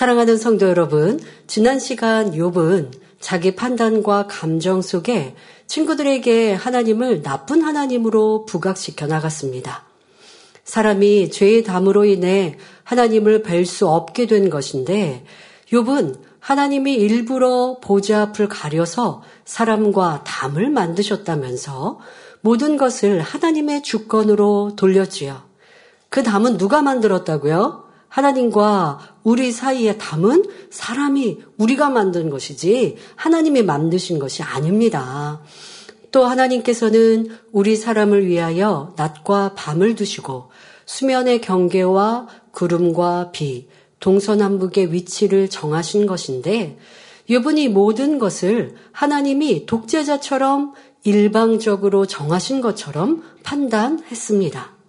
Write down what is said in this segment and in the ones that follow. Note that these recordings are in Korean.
사랑하는 성도 여러분, 지난 시간 욥은 자기 판단과 감정 속에 친구들에게 하나님을 나쁜 하나님으로 부각시켜 나갔습니다. 사람이 죄의 담으로 인해 하나님을 뵐 수 없게 된 것인데 욥은 하나님이 일부러 보좌 앞을 가려서 사람과 담을 만드셨다면서 모든 것을 하나님의 주권으로 돌렸지요. 그 담은 누가 만들었다고요? 하나님과 우리 사이의 담은 사람이 우리가 만든 것이지 하나님이 만드신 것이 아닙니다. 또 하나님께서는 우리 사람을 위하여 낮과 밤을 두시고 수면의 경계와 구름과 비, 동서남북의 위치를 정하신 것인데 이분이 모든 것을 하나님이 독재자처럼 일방적으로 정하신 것처럼 판단했습니다.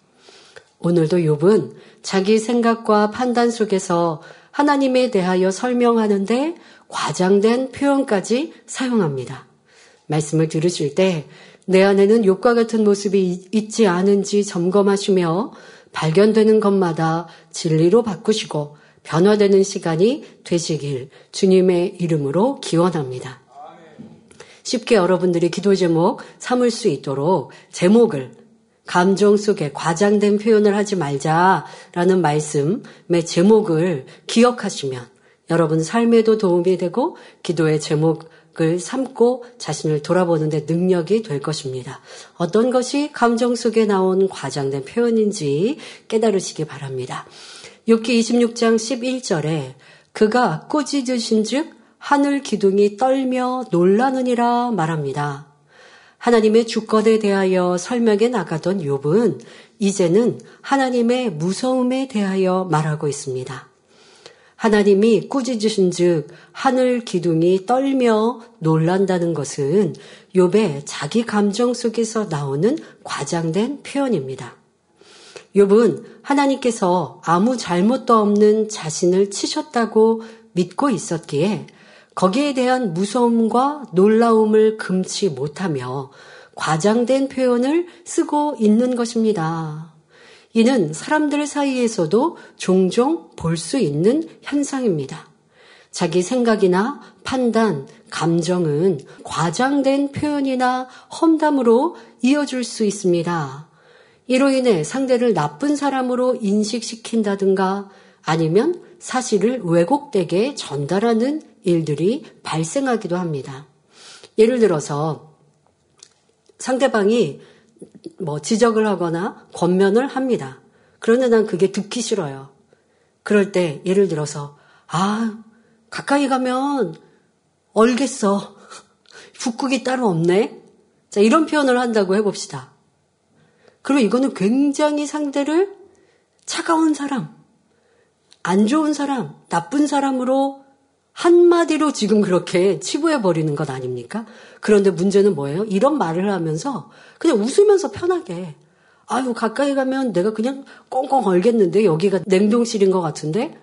오늘도 욥은 자기 생각과 판단 속에서 하나님에 대하여 설명하는데 과장된 표현까지 사용합니다. 말씀을 들으실 때 내 안에는 욥과 같은 모습이 있지 않은지 점검하시며 발견되는 것마다 진리로 바꾸시고 변화되는 시간이 되시길 주님의 이름으로 기원합니다. 쉽게 여러분들이 기도 제목 삼을 수 있도록 제목을 감정 속에 과장된 표현을 하지 말자라는 말씀의 제목을 기억하시면 여러분 삶에도 도움이 되고 기도의 제목 을 삼고 자신을 돌아보는데 능력이 될 것입니다. 어떤 것이 감정 속에 나온 과장된 표현인지 깨달으시기 바랍니다. 6기 26장 11절에 그가 꾸짖으신 즉 하늘 기둥이 떨며 놀라느니라 말합니다. 하나님의 주권에 대하여 설명해 나가던 욥은 이제는 하나님의 무서움에 대하여 말하고 있습니다. 하나님이 꾸짖으신즉 하늘 기둥이 떨며 놀란다는 것은 욥의 자기 감정 속에서 나오는 과장된 표현입니다. 욥은 하나님께서 아무 잘못도 없는 자신을 치셨다고 믿고 있었기에 거기에 대한 무서움과 놀라움을 금치 못하며 과장된 표현을 쓰고 있는 것입니다. 이는 사람들 사이에서도 종종 볼 수 있는 현상입니다. 자기 생각이나 판단, 감정은 과장된 표현이나 험담으로 이어질 수 있습니다. 이로 인해 상대를 나쁜 사람으로 인식시킨다든가 아니면 사실을 왜곡되게 전달하는 일들이 발생하기도 합니다. 예를 들어서 상대방이 뭐 지적을 하거나 권면을 합니다. 그런데 난 그게 듣기 싫어요. 그럴 때 예를 들어서 아 가까이 가면 얼겠어. 북극이 따로 없네. 자 이런 표현을 한다고 해봅시다. 그리고 이거는 굉장히 상대를 차가운 사람, 안 좋은 사람, 나쁜 사람으로 한마디로 지금 그렇게 치부해버리는 것 아닙니까? 그런데 문제는 뭐예요? 이런 말을 하면서 그냥 웃으면서 편하게 아유, 가까이 가면 내가 그냥 꽁꽁 얼겠는데 여기가 냉동실인 것 같은데?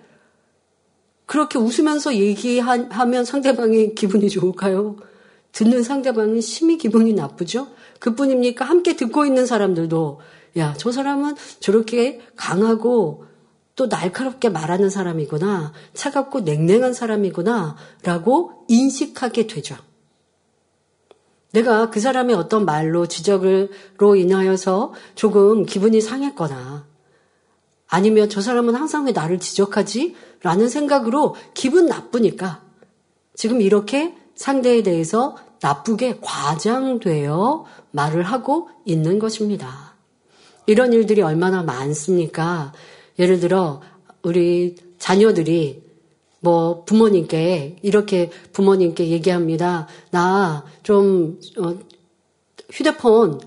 그렇게 웃으면서 얘기하면 상대방이 기분이 좋을까요? 듣는 상대방은 심히 기분이 나쁘죠? 그뿐입니까? 함께 듣고 있는 사람들도 야, 저 사람은 저렇게 강하고 또 날카롭게 말하는 사람이구나, 차갑고 냉랭한 사람이구나, 라고 인식하게 되죠. 내가 그 사람의 어떤 말로 지적으로 인하여서 조금 기분이 상했거나, 아니면 저 사람은 항상 왜 나를 지적하지? 라는 생각으로 기분 나쁘니까 지금 이렇게 상대에 대해서 나쁘게 과장되어 말을 하고 있는 것입니다. 이런 일들이 얼마나 많습니까? 예를 들어 우리 자녀들이 뭐 부모님께 이렇게 부모님께 얘기합니다. 나좀 어, 휴대폰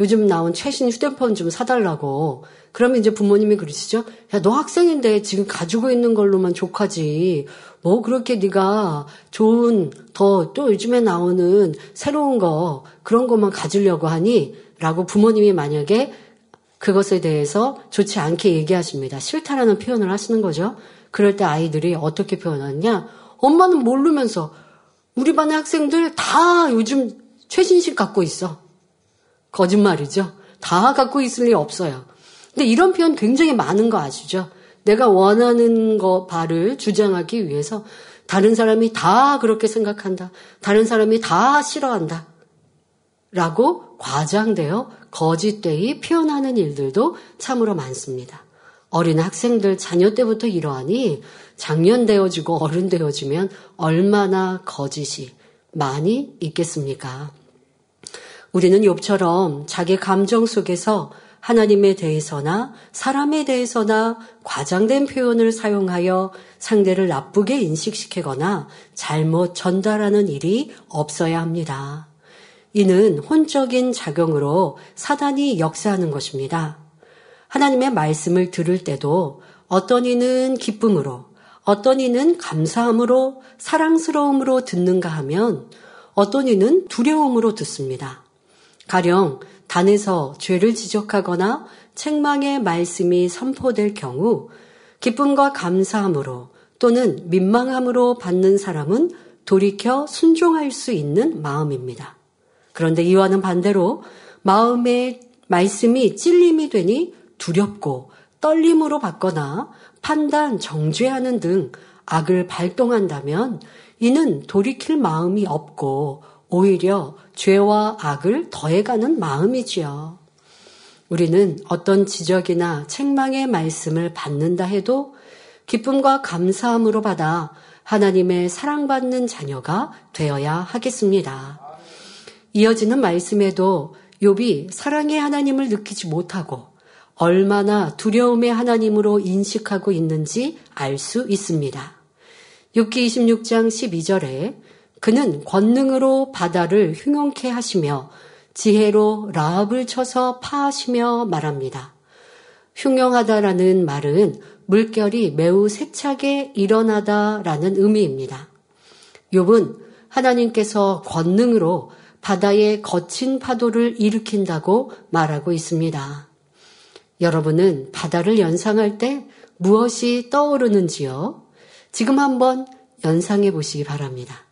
요즘 나온 최신 휴대폰 좀 사달라고. 그러면 이제 부모님이 그러시죠. 야, 너 학생인데 지금 가지고 있는 걸로만 족하지. 뭐 그렇게 네가 좋은 더 또 요즘에 나오는 새로운 거 그런 것만 가지려고 하니? 라고 부모님이 만약에 그것에 대해서 좋지 않게 얘기하십니다. 싫다라는 표현을 하시는 거죠. 그럴 때 아이들이 어떻게 표현하냐? 엄마는 모르면서 우리 반의 학생들 다 요즘 최신식 갖고 있어. 거짓말이죠. 다 갖고 있을 리 없어요. 근데 이런 표현 굉장히 많은 거 아시죠? 내가 원하는 거 바를 주장하기 위해서 다른 사람이 다 그렇게 생각한다. 다른 사람이 다 싫어한다. 라고 과장되어 거짓되이 표현하는 일들도 참으로 많습니다. 어린 학생들 자녀 때부터 이러하니 작년 되어지고 어른 되어지면 얼마나 거짓이 많이 있겠습니까? 우리는 욥처럼 자기 감정 속에서 하나님에 대해서나 사람에 대해서나 과장된 표현을 사용하여 상대를 나쁘게 인식시키거나 잘못 전달하는 일이 없어야 합니다. 이는 혼적인 작용으로 사단이 역사하는 것입니다. 하나님의 말씀을 들을 때도 어떤 이는 기쁨으로, 어떤 이는 감사함으로, 사랑스러움으로 듣는가 하면 어떤 이는 두려움으로 듣습니다. 가령 단에서 죄를 지적하거나 책망의 말씀이 선포될 경우 기쁨과 감사함으로 또는 민망함으로 받는 사람은 돌이켜 순종할 수 있는 마음입니다. 그런데 이와는 반대로 마음의 말씀이 찔림이 되니 두렵고 떨림으로 받거나 판단, 정죄하는 등 악을 발동한다면 이는 돌이킬 마음이 없고 오히려 죄와 악을 더해가는 마음이지요. 우리는 어떤 지적이나 책망의 말씀을 받는다 해도 기쁨과 감사함으로 받아 하나님의 사랑받는 자녀가 되어야 하겠습니다. 이어지는 말씀에도 욥이 사랑의 하나님을 느끼지 못하고 얼마나 두려움의 하나님으로 인식하고 있는지 알 수 있습니다. 6기 26장 12절에 그는 권능으로 바다를 흉용케 하시며 지혜로 라합을 쳐서 파하시며 말합니다. 흉용하다라는 말은 물결이 매우 세차게 일어나다라는 의미입니다. 욥은 하나님께서 권능으로 바다의 거친 파도를 일으킨다고 말하고 있습니다. 여러분은 바다를 연상할 때 무엇이 떠오르는지요? 지금 한번 연상해 보시기 바랍니다.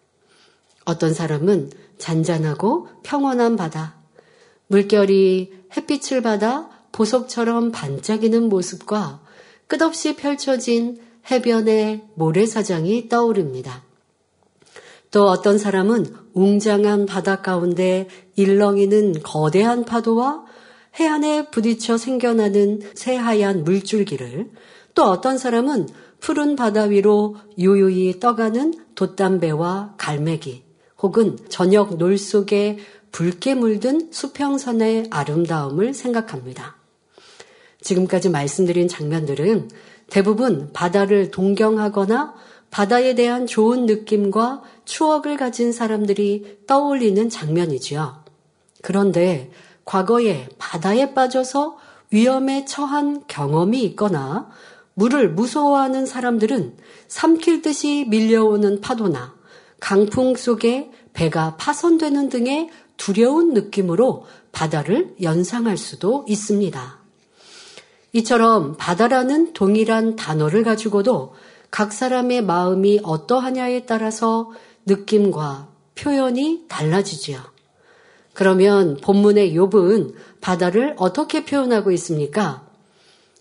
어떤 사람은 잔잔하고 평온한 바다, 물결이 햇빛을 받아 보석처럼 반짝이는 모습과 끝없이 펼쳐진 해변의 모래사장이 떠오릅니다. 또 어떤 사람은 웅장한 바다 가운데 일렁이는 거대한 파도와 해안에 부딪혀 생겨나는 새하얀 물줄기를 또 어떤 사람은 푸른 바다 위로 요요히 떠가는 돛담배와 갈매기, 혹은 저녁 놀 속에 붉게 물든 수평선의 아름다움을 생각합니다. 지금까지 말씀드린 장면들은 대부분 바다를 동경하거나 바다에 대한 좋은 느낌과 추억을 가진 사람들이 떠올리는 장면이지요. 그런데 과거에 바다에 빠져서 위험에 처한 경험이 있거나 물을 무서워하는 사람들은 삼킬 듯이 밀려오는 파도나 강풍 속에 배가 파손되는 등의 두려운 느낌으로 바다를 연상할 수도 있습니다. 이처럼 바다라는 동일한 단어를 가지고도 각 사람의 마음이 어떠하냐에 따라서 느낌과 표현이 달라지지요. 그러면 본문의 욥은 바다를 어떻게 표현하고 있습니까?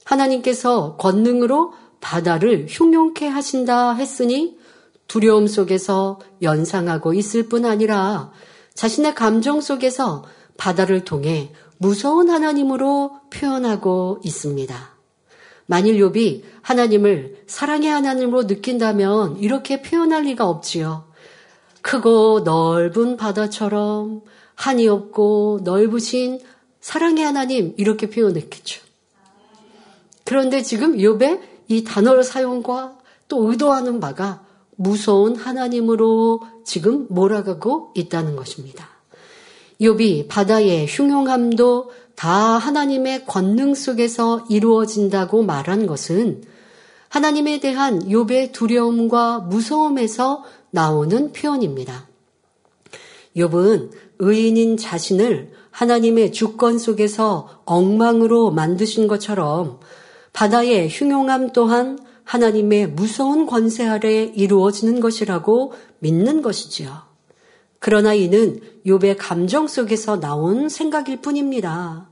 하나님께서 권능으로 바다를 흉용케 하신다 했으니 두려움 속에서 연상하고 있을 뿐 아니라 자신의 감정 속에서 바다를 통해 무서운 하나님으로 표현하고 있습니다. 만일 욥이 하나님을 사랑의 하나님으로 느낀다면 이렇게 표현할 리가 없지요. 크고 넓은 바다처럼 한이 없고 넓으신 사랑의 하나님 이렇게 표현했겠죠. 그런데 지금 욥의 이 단어 사용과 또 의도하는 바가 무서운 하나님으로 지금 몰아가고 있다는 것입니다. 욥이 바다의 흉용함도 다 하나님의 권능 속에서 이루어진다고 말한 것은 하나님에 대한 욥의 두려움과 무서움에서 나오는 표현입니다. 욥은 의인인 자신을 하나님의 주권 속에서 엉망으로 만드신 것처럼 바다의 흉용함 또한 하나님의 무서운 권세 아래 이루어지는 것이라고 믿는 것이지요. 그러나 이는 욥의 감정 속에서 나온 생각일 뿐입니다.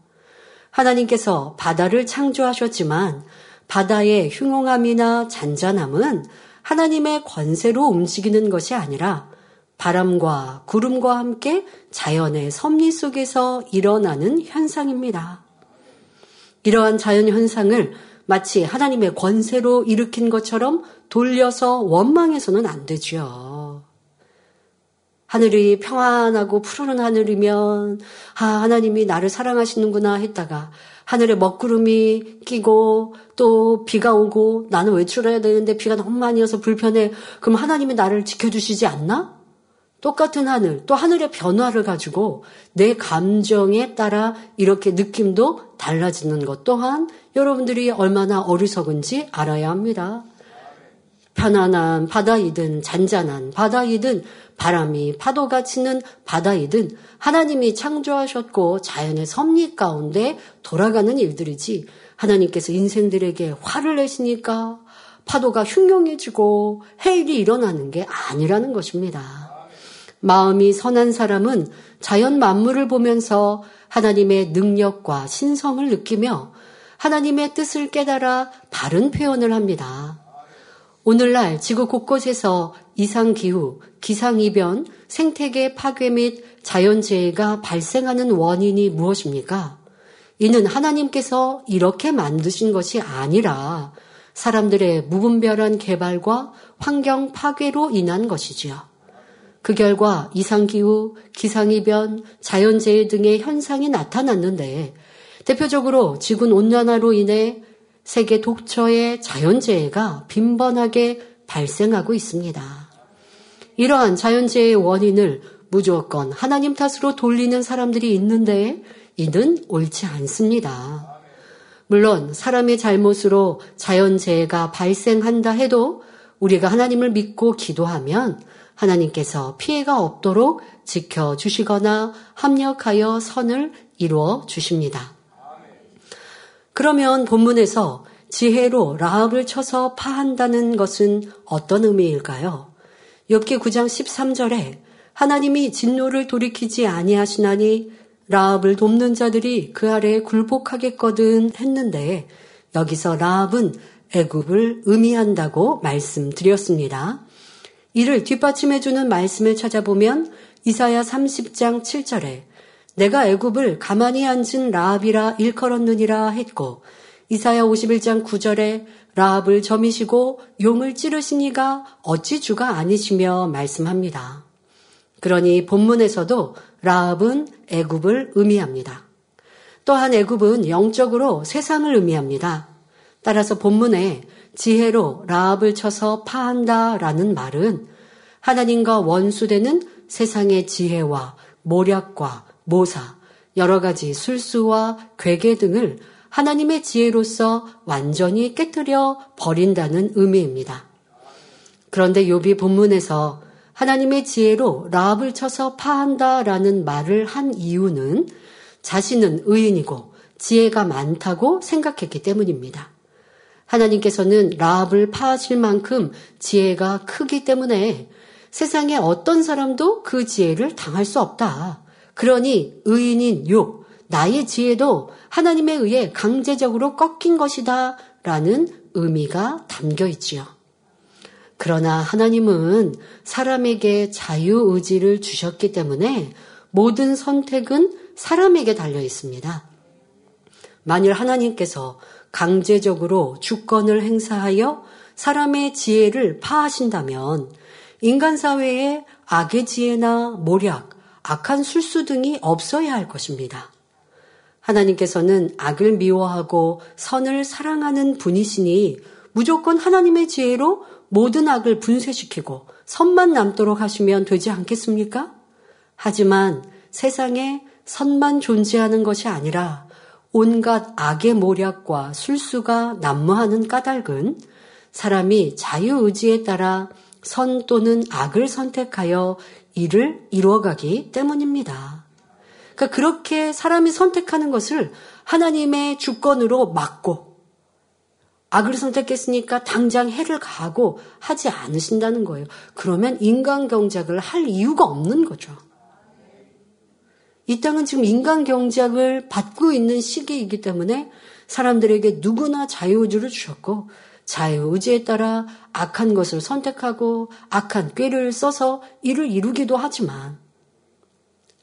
하나님께서 바다를 창조하셨지만 바다의 흉흉함이나 잔잔함은 하나님의 권세로 움직이는 것이 아니라 바람과 구름과 함께 자연의 섭리 속에서 일어나는 현상입니다. 이러한 자연 현상을 마치 하나님의 권세로 일으킨 것처럼 돌려서 원망해서는 안 되죠. 하늘이 평안하고 푸르른 하늘이면 아 하나님이 나를 사랑하시는구나 했다가 하늘에 먹구름이 끼고 또 비가 오고 나는 외출해야 되는데 비가 너무 많이 와서 불편해. 그럼 하나님이 나를 지켜주시지 않나? 똑같은 하늘, 또 하늘의 변화를 가지고 내 감정에 따라 이렇게 느낌도 달라지는 것 또한 여러분들이 얼마나 어리석은지 알아야 합니다. 편안한 바다이든 잔잔한 바다이든 바람이 파도가 치는 바다이든 하나님이 창조하셨고 자연의 섭리 가운데 돌아가는 일들이지 하나님께서 인생들에게 화를 내시니까 파도가 흉흉해지고 해일이 일어나는 게 아니라는 것입니다. 마음이 선한 사람은 자연 만물을 보면서 하나님의 능력과 신성을 느끼며 하나님의 뜻을 깨달아 바른 표현을 합니다. 오늘날 지구 곳곳에서 이상기후, 기상이변, 생태계 파괴 및 자연재해가 발생하는 원인이 무엇입니까? 이는 하나님께서 이렇게 만드신 것이 아니라 사람들의 무분별한 개발과 환경 파괴로 인한 것이지요. 그 결과 이상기후, 기상이변, 자연재해 등의 현상이 나타났는데 대표적으로 지구 온난화로 인해 세계 독처의 자연재해가 빈번하게 발생하고 있습니다. 이러한 자연재해의 원인을 무조건 하나님 탓으로 돌리는 사람들이 있는데 이는 옳지 않습니다. 물론 사람의 잘못으로 자연재해가 발생한다 해도 우리가 하나님을 믿고 기도하면 하나님께서 피해가 없도록 지켜주시거나 합력하여 선을 이루어 주십니다. 그러면 본문에서 지혜로 라합을 쳐서 파한다는 것은 어떤 의미일까요? 엽기 9장 13절에 하나님이 진노를 돌이키지 아니하시나니 라합을 돕는 자들이 그 아래에 굴복하겠거든 했는데 여기서 라합은 애굽을 의미한다고 말씀드렸습니다. 이를 뒷받침해 주는 말씀을 찾아보면 이사야 30장 7절에 내가 애굽을 가만히 앉은 라합이라 일컬었느니라 했고 이사야 51장 9절에 라합을 점이시고 용을 찌르시니가 어찌 주가 아니시며 말씀합니다. 그러니 본문에서도 라합은 애굽을 의미합니다. 또한 애굽은 영적으로 세상을 의미합니다. 따라서 본문에 지혜로 라합을 쳐서 파한다라는 말은 하나님과 원수되는 세상의 지혜와 모략과 모사, 여러 가지 술수와 괴계 등을 하나님의 지혜로서 완전히 깨뜨려 버린다는 의미입니다. 그런데 요비 본문에서 하나님의 지혜로 라합을 쳐서 파한다라는 말을 한 이유는 자신은 의인이고 지혜가 많다고 생각했기 때문입니다. 하나님께서는 라합을 파하실 만큼 지혜가 크기 때문에 세상에 어떤 사람도 그 지혜를 당할 수 없다. 그러니 의인인 요 나의 지혜도 하나님에 의해 강제적으로 꺾인 것이다 라는 의미가 담겨 있지요. 그러나 하나님은 사람에게 자유의지를 주셨기 때문에 모든 선택은 사람에게 달려 있습니다. 만일 하나님께서 강제적으로 주권을 행사하여 사람의 지혜를 파하신다면 인간 사회에 악의 지혜나 모략, 악한 술수 등이 없어야 할 것입니다. 하나님께서는 악을 미워하고 선을 사랑하는 분이시니 무조건 하나님의 지혜로 모든 악을 분쇄시키고 선만 남도록 하시면 되지 않겠습니까? 하지만 세상에 선만 존재하는 것이 아니라 온갖 악의 모략과 술수가 난무하는 까닭은 사람이 자유의지에 따라 선 또는 악을 선택하여 일을 이루어가기 때문입니다. 그러니까 그렇게 사람이 선택하는 것을 하나님의 주권으로 막고 악을 선택했으니까 당장 해를 가고 하지 않으신다는 거예요. 그러면 인간 경작을 할 이유가 없는 거죠. 이 땅은 지금 인간 경작을 받고 있는 시기이기 때문에 사람들에게 누구나 자유의지를 주셨고 자유의지에 따라 악한 것을 선택하고 악한 꾀를 써서 이를 이루기도 하지만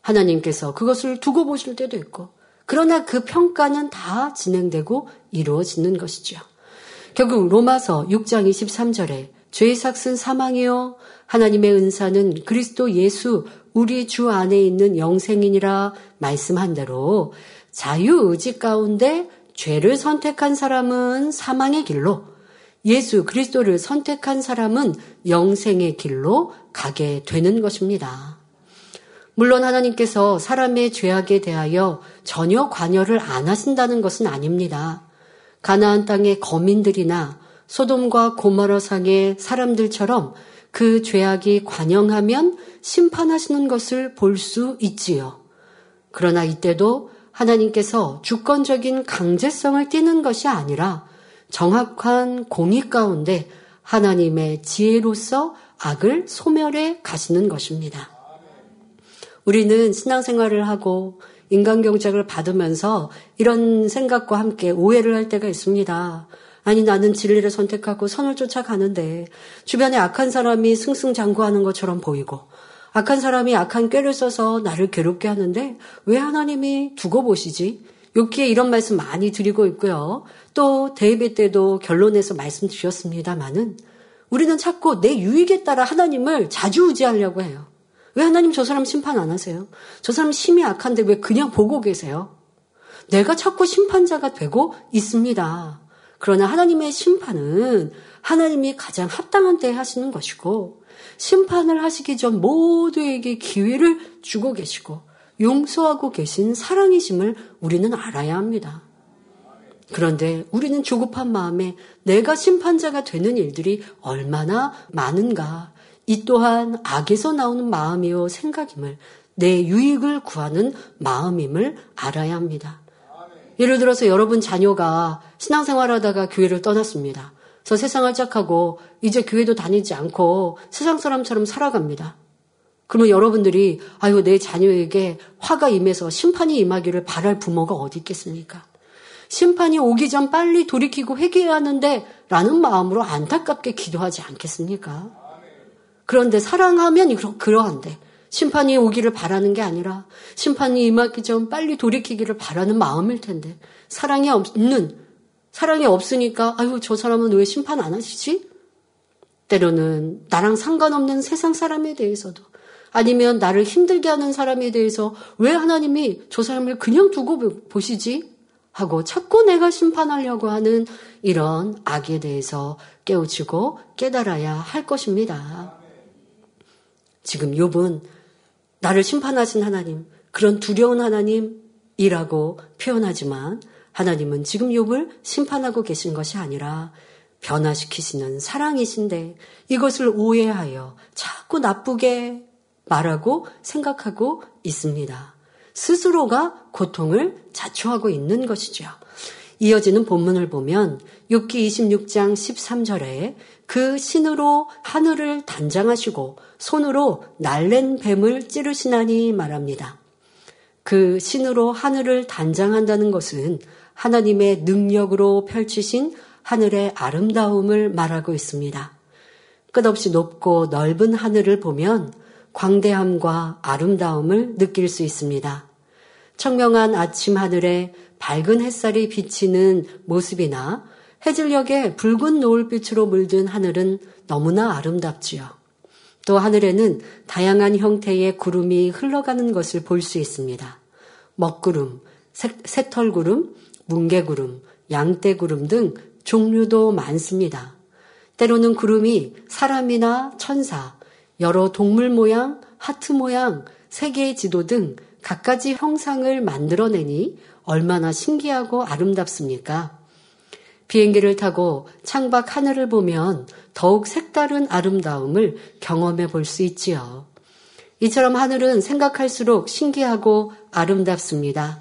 하나님께서 그것을 두고 보실 때도 있고 그러나 그 평가는 다 진행되고 이루어지는 것이죠. 결국 로마서 6장 23절에 죄의 삭은 사망이요 하나님의 은사는 그리스도 예수 우리 주 안에 있는 영생이니라 말씀한 대로 자유의지 가운데 죄를 선택한 사람은 사망의 길로 예수 그리스도를 선택한 사람은 영생의 길로 가게 되는 것입니다. 물론 하나님께서 사람의 죄악에 대하여 전혀 관여를 안 하신다는 것은 아닙니다. 가나안 땅의 거민들이나 소돔과 고마라 상의 사람들처럼 그 죄악이 관영하면 심판하시는 것을 볼 수 있지요. 그러나 이때도 하나님께서 주권적인 강제성을 띠는 것이 아니라 정확한 공의 가운데 하나님의 지혜로서 악을 소멸해 가시는 것입니다. 우리는 신앙생활을 하고 인간경작을 받으면서 이런 생각과 함께 오해를 할 때가 있습니다. 아니 나는 진리를 선택하고 선을 쫓아가는데 주변에 악한 사람이 승승장구하는 것처럼 보이고 악한 사람이 악한 꾀를 써서 나를 괴롭게 하는데 왜 하나님이 두고 보시지? 욕기에 이런 말씀 많이 드리고 있고요. 또 대입회 때도 결론에서 말씀 드렸습니다마는 우리는 자꾸 내 유익에 따라 하나님을 자주 우지하려고 해요. 왜 하나님 저 사람 심판 안 하세요? 저 사람 심이 악한데 왜 그냥 보고 계세요? 내가 자꾸 심판자가 되고 있습니다. 그러나 하나님의 심판은 하나님이 가장 합당한 때에 하시는 것이고 심판을 하시기 전 모두에게 기회를 주고 계시고 용서하고 계신 사랑이심을 우리는 알아야 합니다. 그런데 우리는 조급한 마음에 내가 심판자가 되는 일들이 얼마나 많은가. 이 또한 악에서 나오는 마음이요 생각임을 내 유익을 구하는 마음임을 알아야 합니다. 예를 들어서 여러분 자녀가 신앙생활하다가 교회를 떠났습니다. 그래서 세상을 짝하고 이제 교회도 다니지 않고 세상 사람처럼 살아갑니다. 그러면 여러분들이 아유 내 자녀에게 화가 임해서 심판이 임하기를 바랄 부모가 어디 있겠습니까? 심판이 오기 전 빨리 돌이키고 회개해야 하는데 라는 마음으로 안타깝게 기도하지 않겠습니까? 그런데 사랑하면 그러한데 심판이 오기를 바라는 게 아니라 심판이 임하기 전 빨리 돌이키기를 바라는 마음일 텐데 사랑이 없는 사랑이 없으니까 아유 저 사람은 왜 심판 안 하시지? 때로는 나랑 상관없는 세상 사람에 대해서도 아니면 나를 힘들게 하는 사람에 대해서 왜 하나님이 저 사람을 그냥 두고 보시지? 하고 자꾸 내가 심판하려고 하는 이런 악에 대해서 깨우치고 깨달아야 할 것입니다. 지금 욥은 나를 심판하신 하나님, 그런 두려운 하나님이라고 표현하지만 하나님은 지금 욥을 심판하고 계신 것이 아니라 변화시키시는 사랑이신데 이것을 오해하여 자꾸 나쁘게 말하고 생각하고 있습니다. 스스로가 고통을 자초하고 있는 것이죠. 이어지는 본문을 보면 6기 26장 13절에 그 신으로 하늘을 단장하시고 손으로 날랜 뱀을 찌르시나니 말합니다. 그 신으로 하늘을 단장한다는 것은 하나님의 능력으로 펼치신 하늘의 아름다움을 말하고 있습니다. 끝없이 높고 넓은 하늘을 보면 광대함과 아름다움을 느낄 수 있습니다. 청명한 아침 하늘에 밝은 햇살이 비치는 모습이나 해질녘에 붉은 노을빛으로 물든 하늘은 너무나 아름답지요. 또 하늘에는 다양한 형태의 구름이 흘러가는 것을 볼 수 있습니다. 먹구름, 새 털구름, 뭉게구름, 양떼구름 등 종류도 많습니다. 때로는 구름이 사람이나 천사, 여러 동물 모양, 하트 모양, 세계의 지도 등 갖가지 형상을 만들어내니 얼마나 신기하고 아름답습니까? 비행기를 타고 창밖 하늘을 보면 더욱 색다른 아름다움을 경험해 볼 수 있지요. 이처럼 하늘은 생각할수록 신기하고 아름답습니다.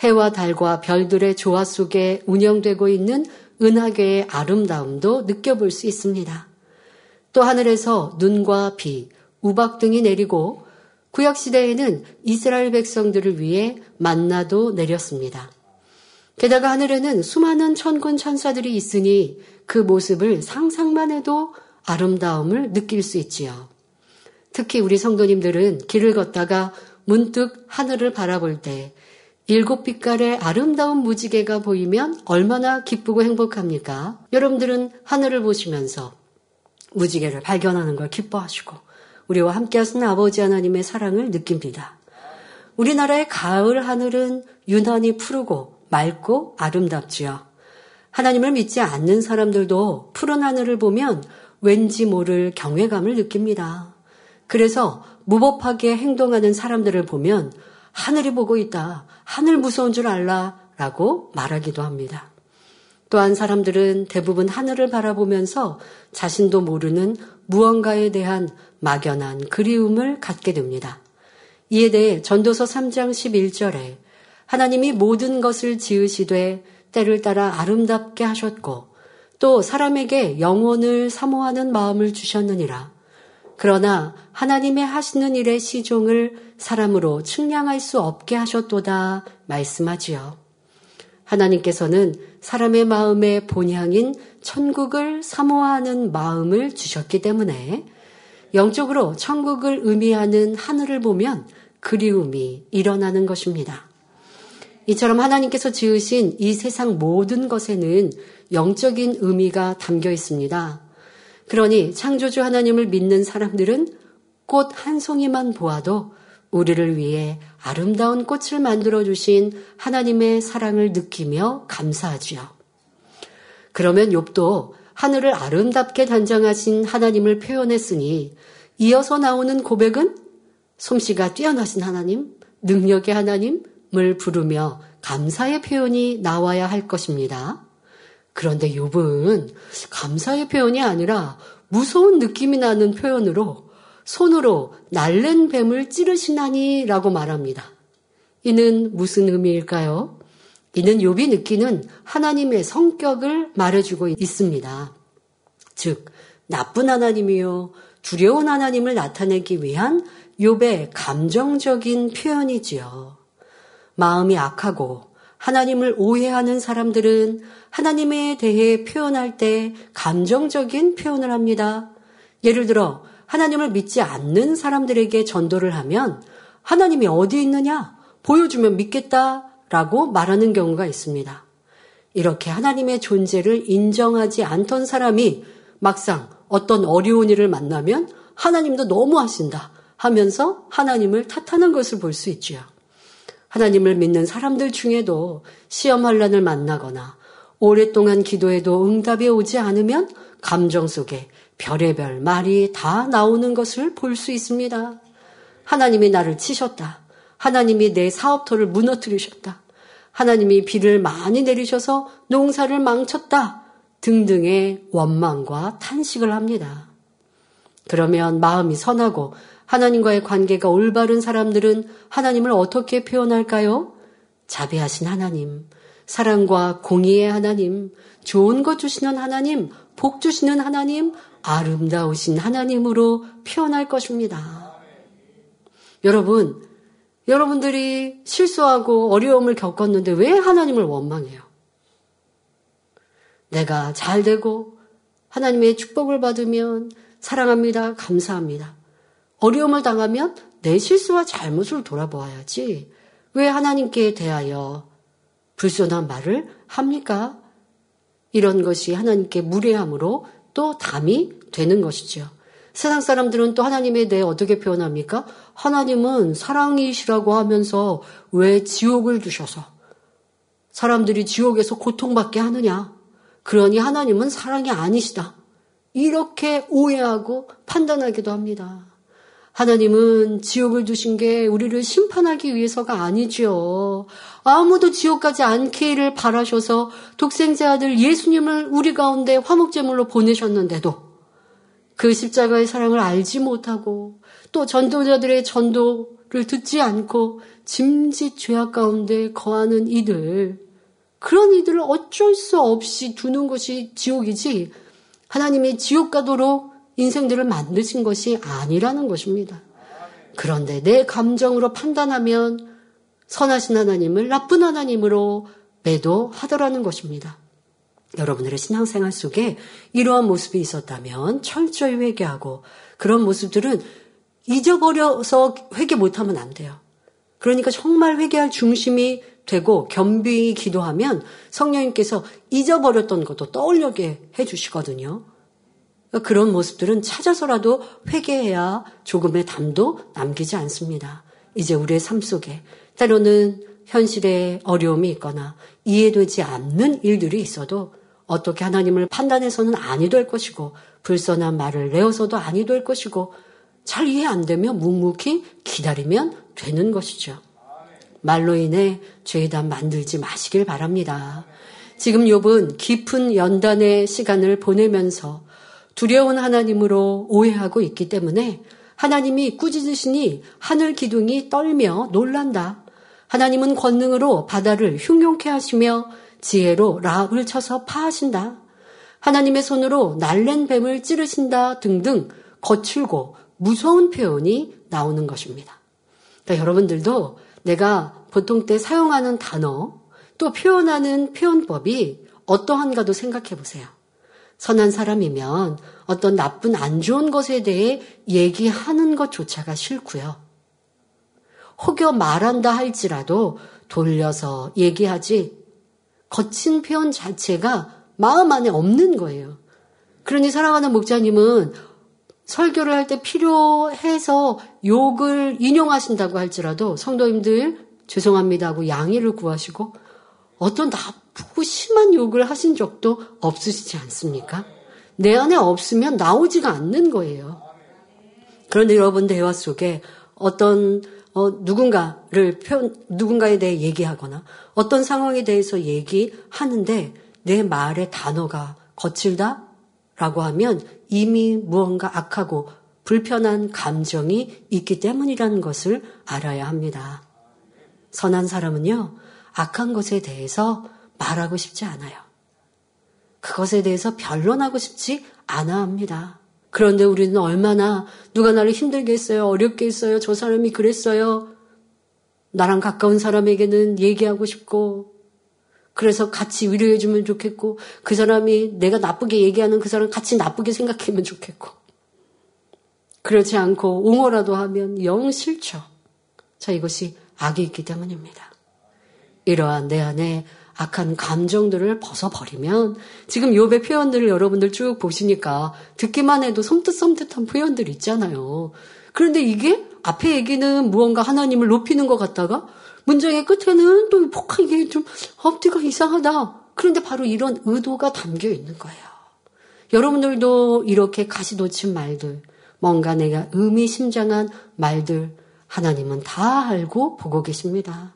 해와 달과 별들의 조화 속에 운영되고 있는 은하계의 아름다움도 느껴볼 수 있습니다. 또 하늘에서 눈과 비, 우박 등이 내리고 구약시대에는 이스라엘 백성들을 위해 만나도 내렸습니다. 게다가 하늘에는 수많은 천군 천사들이 있으니 그 모습을 상상만 해도 아름다움을 느낄 수 있지요. 특히 우리 성도님들은 길을 걷다가 문득 하늘을 바라볼 때 일곱 빛깔의 아름다운 무지개가 보이면 얼마나 기쁘고 행복합니까? 여러분들은 하늘을 보시면서 무지개를 발견하는 걸 기뻐하시고 우리와 함께 하신 아버지 하나님의 사랑을 느낍니다. 우리나라의 가을 하늘은 유난히 푸르고 맑고 아름답지요. 하나님을 믿지 않는 사람들도 푸른 하늘을 보면 왠지 모를 경외감을 느낍니다. 그래서 무법하게 행동하는 사람들을 보면 하늘이 보고 있다. 하늘 무서운 줄 알라. 라고 말하기도 합니다. 또한 사람들은 대부분 하늘을 바라보면서 자신도 모르는 무언가에 대한 막연한 그리움을 갖게 됩니다. 이에 대해 전도서 3장 11절에 하나님이 모든 것을 지으시되 때를 따라 아름답게 하셨고 또 사람에게 영혼을 사모하는 마음을 주셨느니라. 그러나 하나님의 하시는 일의 시종을 사람으로 측량할 수 없게 하셨도다 말씀하지요. 하나님께서는 사람의 마음의 본향인 천국을 사모하는 마음을 주셨기 때문에 영적으로 천국을 의미하는 하늘을 보면 그리움이 일어나는 것입니다. 이처럼 하나님께서 지으신 이 세상 모든 것에는 영적인 의미가 담겨 있습니다. 그러니 창조주 하나님을 믿는 사람들은 꽃 한 송이만 보아도 우리를 위해 아름다운 꽃을 만들어 주신 하나님의 사랑을 느끼며 감사하지요. 그러면 욥도 하늘을 아름답게 단장하신 하나님을 표현했으니 이어서 나오는 고백은 솜씨가 뛰어나신 하나님, 능력의 하나님 을 부르며 감사의 표현이 나와야 할 것입니다. 그런데 욥은 감사의 표현이 아니라 무서운 느낌이 나는 표현으로 손으로 날랜 뱀을 찌르시나니라고 말합니다. 이는 무슨 의미일까요? 이는 욥이 느끼는 하나님의 성격을 말해주고 있습니다. 즉 나쁜 하나님이요 두려운 하나님을 나타내기 위한 욥의 감정적인 표현이지요. 마음이 악하고 하나님을 오해하는 사람들은 하나님에 대해 표현할 때 감정적인 표현을 합니다. 예를 들어 하나님을 믿지 않는 사람들에게 전도를 하면 하나님이 어디 있느냐? 보여주면 믿겠다 라고 말하는 경우가 있습니다. 이렇게 하나님의 존재를 인정하지 않던 사람이 막상 어떤 어려운 일을 만나면 하나님도 너무 하신다 하면서 하나님을 탓하는 것을 볼 수 있지요. 하나님을 믿는 사람들 중에도 시험 환란을 만나거나 오랫동안 기도해도 응답이 오지 않으면 감정 속에 별의별 말이 다 나오는 것을 볼 수 있습니다. 하나님이 나를 치셨다. 하나님이 내 사업터를 무너뜨리셨다. 하나님이 비를 많이 내리셔서 농사를 망쳤다. 등등의 원망과 탄식을 합니다. 그러면 마음이 선하고 하나님과의 관계가 올바른 사람들은 하나님을 어떻게 표현할까요? 자비하신 하나님, 사랑과 공의의 하나님, 좋은 것 주시는 하나님, 복 주시는 하나님, 아름다우신 하나님으로 표현할 것입니다. 여러분, 여러분들이 실수하고 어려움을 겪었는데 왜 하나님을 원망해요? 내가 잘 되고 하나님의 축복을 받으면 사랑합니다. 감사합니다. 어려움을 당하면 내 실수와 잘못을 돌아보아야지. 왜 하나님께 대하여 불손한 말을 합니까? 이런 것이 하나님께 무례함으로 또 담이 되는 것이죠. 세상 사람들은 또 하나님에 대해 어떻게 표현합니까? 하나님은 사랑이시라고 하면서 왜 지옥을 주셔서 사람들이 지옥에서 고통받게 하느냐? 그러니 하나님은 사랑이 아니시다. 이렇게 오해하고 판단하기도 합니다. 하나님은 지옥을 두신 게 우리를 심판하기 위해서가 아니지요. 아무도 지옥 가지 않기를 바라셔서 독생자 아들 예수님을 우리 가운데 화목제물로 보내셨는데도 그 십자가의 사랑을 알지 못하고 또 전도자들의 전도를 듣지 않고 짐짓 죄악 가운데 거하는 이들 그런 이들을 어쩔 수 없이 두는 것이 지옥이지 하나님이 지옥 가도록 인생들을 만드신 것이 아니라는 것입니다. 그런데 내 감정으로 판단하면 선하신 하나님을 나쁜 하나님으로 매도하더라는 것입니다. 여러분들의 신앙생활 속에 이러한 모습이 있었다면 철저히 회개하고 그런 모습들은 잊어버려서 회개 못하면 안 돼요. 그러니까 정말 회개할 중심이 되고 겸비히 기도하면 성령님께서 잊어버렸던 것도 떠올려게 해주시거든요. 그런 모습들은 찾아서라도 회개해야 조금의 담도 남기지 않습니다. 이제 우리의 삶 속에 때로는 현실에 어려움이 있거나 이해되지 않는 일들이 있어도 어떻게 하나님을 판단해서는 아니 될 것이고 불선한 말을 내어서도 아니 될 것이고 잘 이해 안 되면 묵묵히 기다리면 되는 것이죠. 말로 인해 죄단 만들지 마시길 바랍니다. 지금 욥은 깊은 연단의 시간을 보내면서 두려운 하나님으로 오해하고 있기 때문에 하나님이 꾸짖으시니 하늘 기둥이 떨며 놀란다. 하나님은 권능으로 바다를 흉용케 하시며 지혜로 라합을 쳐서 파하신다. 하나님의 손으로 날랜 뱀을 찌르신다 등등 거칠고 무서운 표현이 나오는 것입니다. 그러니까 여러분들도 내가 보통 때 사용하는 단어 또 표현하는 표현법이 어떠한가도 생각해 보세요. 선한 사람이면 어떤 나쁜 안 좋은 것에 대해 얘기하는 것조차가 싫고요. 혹여 말한다 할지라도 돌려서 얘기하지 거친 표현 자체가 마음 안에 없는 거예요. 그러니 사랑하는 목자님은 설교를 할 때 필요해서 욕을 인용하신다고 할지라도 성도님들 죄송합니다 하고 양해를 구하시고 어떤 나 쁘고 심한 욕을 하신 적도 없으시지 않습니까? 내 안에 없으면 나오지가 않는 거예요. 그런데 여러분 대화 속에 어떤 어, 누군가를 표현, 누군가에 대해 얘기하거나 어떤 상황에 대해서 얘기하는데 내 말의 단어가 거칠다? 라고 하면 이미 무언가 악하고 불편한 감정이 있기 때문이라는 것을 알아야 합니다. 선한 사람은요, 악한 것에 대해서 말하고 싶지 않아요. 그것에 대해서 변론하고 싶지 않아 합니다. 그런데 우리는 얼마나 누가 나를 힘들게 했어요, 어렵게 했어요, 저 사람이 그랬어요. 나랑 가까운 사람에게는 얘기하고 싶고, 그래서 같이 위로해주면 좋겠고, 그 사람이 내가 나쁘게 얘기하는 그 사람 같이 나쁘게 생각하면 좋겠고. 그렇지 않고 옹호라도 하면 영 싫죠. 자, 이것이 악이 있기 때문입니다. 이러한 내 안에 악한 감정들을 벗어버리면 지금 요배 표현들을 여러분들 쭉 보시니까 듣기만 해도 섬뜩섬뜩한 표현들 있잖아요. 그런데 이게 앞에 얘기는 무언가 하나님을 높이는 것 같다가 문장의 끝에는 또 폭하 이게 좀 앞뒤가 이상하다. 그런데 바로 이런 의도가 담겨 있는 거예요. 여러분들도 이렇게 가시 놓친 말들, 뭔가 내가 의미심장한 말들, 하나님은 다 알고 보고 계십니다.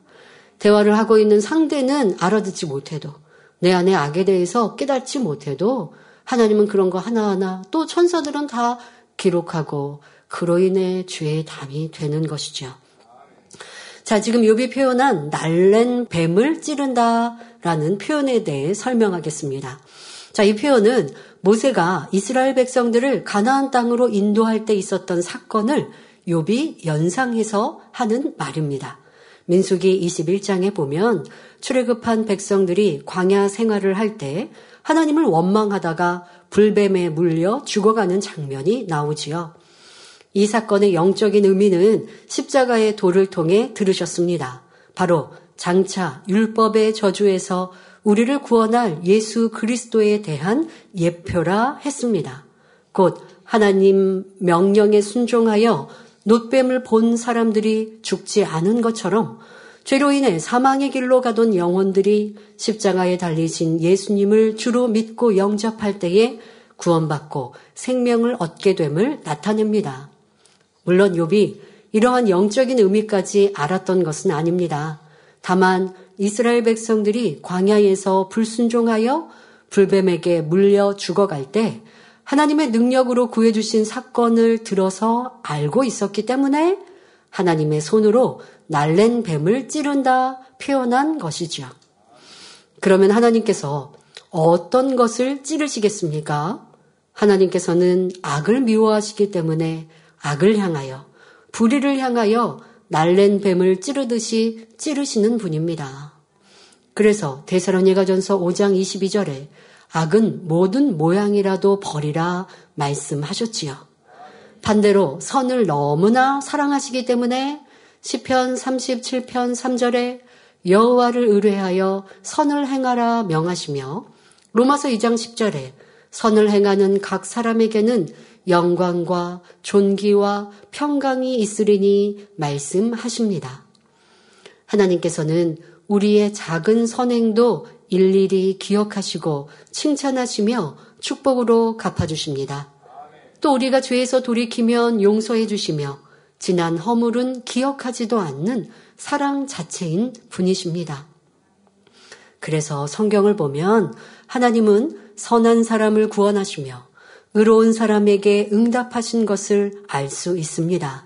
대화를 하고 있는 상대는 알아듣지 못해도 내 안의 악에 대해서 깨닫지 못해도 하나님은 그런 거 하나하나 또 천사들은 다 기록하고 그로 인해 죄의 담이 되는 것이죠. 자, 지금 욥이 표현한 날랜 뱀을 찌른다라는 표현에 대해 설명하겠습니다. 자, 이 표현은 모세가 이스라엘 백성들을 가나안 땅으로 인도할 때 있었던 사건을 욥이 연상해서 하는 말입니다. 민수기 21장에 보면 출애굽한 백성들이 광야 생활을 할 때 하나님을 원망하다가 불뱀에 물려 죽어가는 장면이 나오지요. 이 사건의 영적인 의미는 십자가의 돌을 통해 들으셨습니다. 바로 장차 율법의 저주에서 우리를 구원할 예수 그리스도에 대한 예표라 했습니다. 곧 하나님 명령에 순종하여 놋뱀을 본 사람들이 죽지 않은 것처럼 죄로 인해 사망의 길로 가던 영혼들이 십자가에 달리신 예수님을 주로 믿고 영접할 때에 구원받고 생명을 얻게 됨을 나타냅니다. 물론 욥이 이러한 영적인 의미까지 알았던 것은 아닙니다. 다만 이스라엘 백성들이 광야에서 불순종하여 불뱀에게 물려 죽어갈 때 하나님의 능력으로 구해주신 사건을 들어서 알고 있었기 때문에 하나님의 손으로 날랜 뱀을 찌른다 표현한 것이지요. 그러면 하나님께서 어떤 것을 찌르시겠습니까? 하나님께서는 악을 미워하시기 때문에 악을 향하여 불의를 향하여 날랜 뱀을 찌르듯이 찌르시는 분입니다. 그래서 대사로니가전서 5장 22절에 악은 모든 모양이라도 버리라 말씀하셨지요. 반대로 선을 너무나 사랑하시기 때문에 시편 37편 3절에 여호와를 의뢰하여 선을 행하라 명하시며 로마서 2장 10절에 선을 행하는 각 사람에게는 영광과 존귀와 평강이 있으리니 말씀하십니다. 하나님께서는 우리의 작은 선행도 일일이 기억하시고 칭찬하시며 축복으로 갚아주십니다. 또 우리가 죄에서 돌이키면 용서해 주시며 지난 허물은 기억하지도 않는 사랑 자체인 분이십니다. 그래서 성경을 보면 하나님은 선한 사람을 구원하시며 의로운 사람에게 응답하신 것을 알 수 있습니다.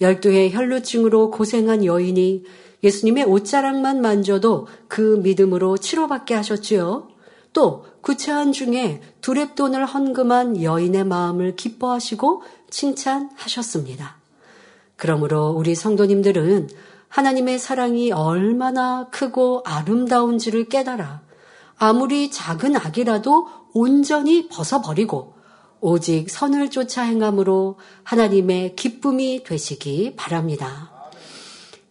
열두의 혈루증으로 고생한 여인이 예수님의 옷자락만 만져도 그 믿음으로 치료받게 하셨지요. 또 구차한 중에 두랩돈을 헌금한 여인의 마음을 기뻐하시고 칭찬하셨습니다. 그러므로 우리 성도님들은 하나님의 사랑이 얼마나 크고 아름다운지를 깨달아 아무리 작은 악이라도 온전히 벗어버리고 오직 선을 쫓아 행함으로 하나님의 기쁨이 되시기 바랍니다.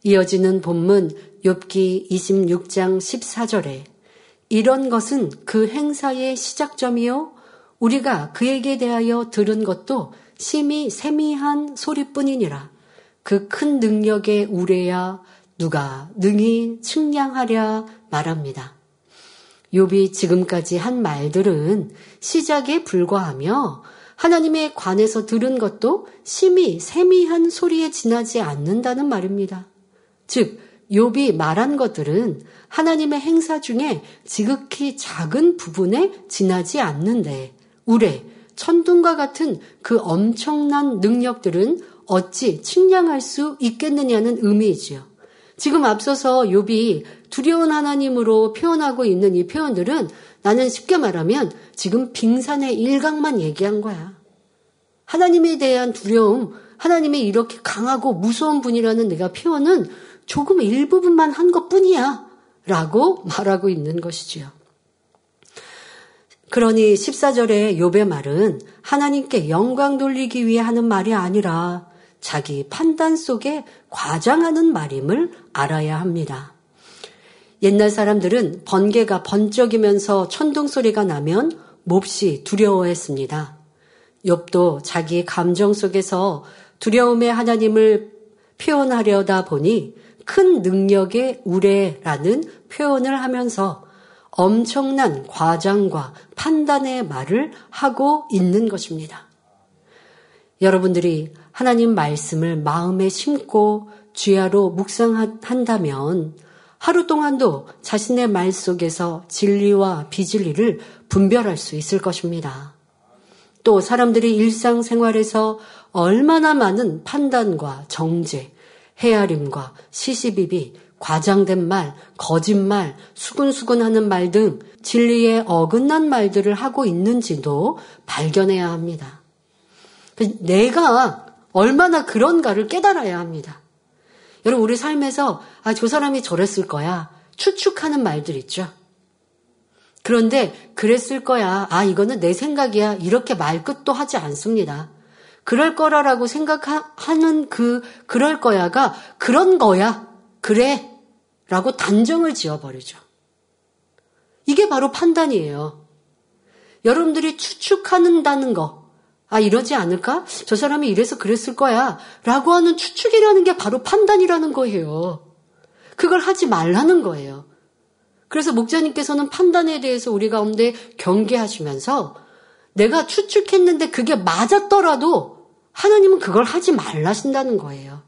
이어지는 본문 욥기 26장 14절에 이런 것은 그 행사의 시작점이요 우리가 그에게 대하여 들은 것도 심히 세미한 소리뿐이니라 그 큰 능력의 우레야 누가 능히 측량하랴 말합니다. 욥이 지금까지 한 말들은 시작에 불과하며 하나님의 관에서 들은 것도 심히 세미한 소리에 지나지 않는다는 말입니다. 즉, 욥이 말한 것들은 하나님의 행사 중에 지극히 작은 부분에 지나지 않는데 우레, 천둥과 같은 그 엄청난 능력들은 어찌 측량할 수 있겠느냐는 의미이지요. 지금 앞서서 욥이 두려운 하나님으로 표현하고 있는 이 표현들은 나는 쉽게 말하면 지금 빙산의 일각만 얘기한 거야. 하나님에 대한 두려움, 하나님이 이렇게 강하고 무서운 분이라는 내가 표현은 조금 일부분만 한 것 뿐이야. 라고 말하고 있는 것이지요. 그러니 14절의 욥의 말은 하나님께 영광 돌리기 위해 하는 말이 아니라 자기 판단 속에 과장하는 말임을 알아야 합니다. 옛날 사람들은 번개가 번쩍이면서 천둥 소리가 나면 몹시 두려워했습니다. 욥도 자기 감정 속에서 두려움의 하나님을 표현하려다 보니 큰 능력의 우레라는 표현을 하면서 엄청난 과장과 판단의 말을 하고 있는 것입니다. 여러분들이 하나님 말씀을 마음에 심고 쥐하로 묵상한다면 하루 동안도 자신의 말 속에서 진리와 비진리를 분별할 수 있을 것입니다. 또 사람들이 일상생활에서 얼마나 많은 판단과 정죄, 헤아림과 시시비비, 과장된 말, 거짓말, 수근수근하는 말 등 진리에 어긋난 말들을 하고 있는지도 발견해야 합니다. 내가 얼마나 그런가를 깨달아야 합니다. 여러분, 우리 삶에서, 아, 저 사람이 저랬을 거야. 추측하는 말들 있죠. 그런데, 그랬을 거야. 아, 이거는 내 생각이야. 이렇게 말끝도 하지 않습니다. 그럴 거라라고 생각하는 그 그럴 거야가 그런 거야. 그래. 라고 단정을 지어버리죠. 이게 바로 판단이에요. 여러분들이 추측하는다는 거. 아, 이러지 않을까? 저 사람이 이래서 그랬을 거야. 라고 하는 추측이라는 게 바로 판단이라는 거예요. 그걸 하지 말라는 거예요. 그래서 목자님께서는 판단에 대해서 우리 가운데 경계하시면서 내가 추측했는데 그게 맞았더라도 하나님은 그걸 하지 말라신다는 거예요.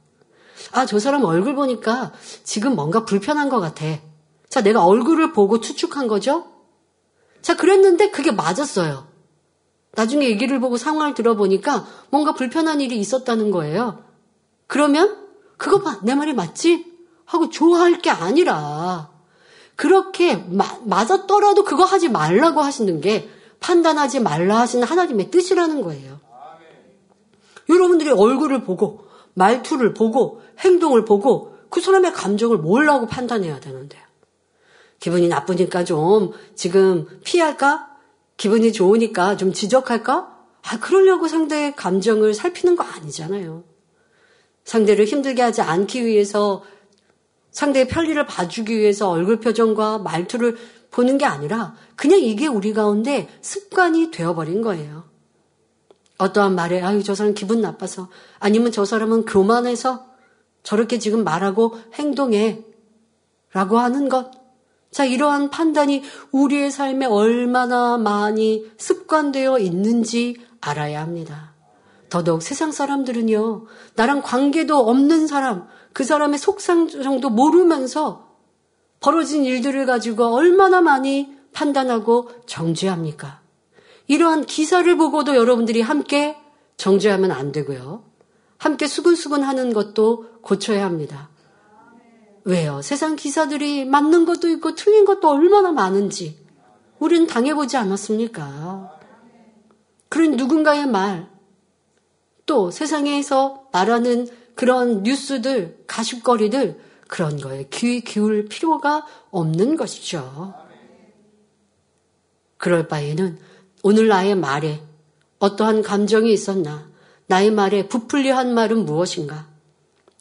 아, 저 사람 얼굴 보니까 지금 뭔가 불편한 것 같아. 자, 내가 얼굴을 보고 추측한 거죠? 자, 그랬는데 그게 맞았어요. 나중에 얘기를 보고 상황을 들어보니까 뭔가 불편한 일이 있었다는 거예요. 그러면 그거 봐, 내 말이 맞지? 하고 좋아할 게 아니라 그렇게 마, 맞았더라도 그거 하지 말라고 하시는 게 판단하지 말라 하시는 하나님의 뜻이라는 거예요. 여러분들이 얼굴을 보고 말투를 보고 행동을 보고 그 사람의 감정을 뭘라고 판단해야 되는데요. 기분이 나쁘니까 좀 지금 피할까? 기분이 좋으니까 좀 지적할까? 아, 그러려고 상대의 감정을 살피는 거 아니잖아요. 상대를 힘들게 하지 않기 위해서 상대의 편리를 봐주기 위해서 얼굴 표정과 말투를 보는 게 아니라 그냥 이게 우리 가운데 습관이 되어버린 거예요. 어떠한 말에 아유 저 사람 기분 나빠서 아니면 저 사람은 교만해서 저렇게 지금 말하고 행동해 라고 하는 것. 자, 이러한 판단이 우리의 삶에 얼마나 많이 습관되어 있는지 알아야 합니다. 더더욱 세상 사람들은요, 나랑 관계도 없는 사람, 그 사람의 속상정도 모르면서 벌어진 일들을 가지고 얼마나 많이 판단하고 정죄합니까? 이러한 기사를 보고도 여러분들이 함께 정죄하면 안 되고요. 함께 수근수근 하는 것도 고쳐야 합니다. 왜요? 세상 기사들이 맞는 것도 있고 틀린 것도 얼마나 많은지 우리는 당해보지 않았습니까? 그런 누군가의 말, 또 세상에서 말하는 그런 뉴스들, 가십거리들, 그런 거에 귀 기울 필요가 없는 것이죠. 그럴 바에는 오늘 나의 말에 어떠한 감정이 있었나, 나의 말에 부풀려 한 말은 무엇인가,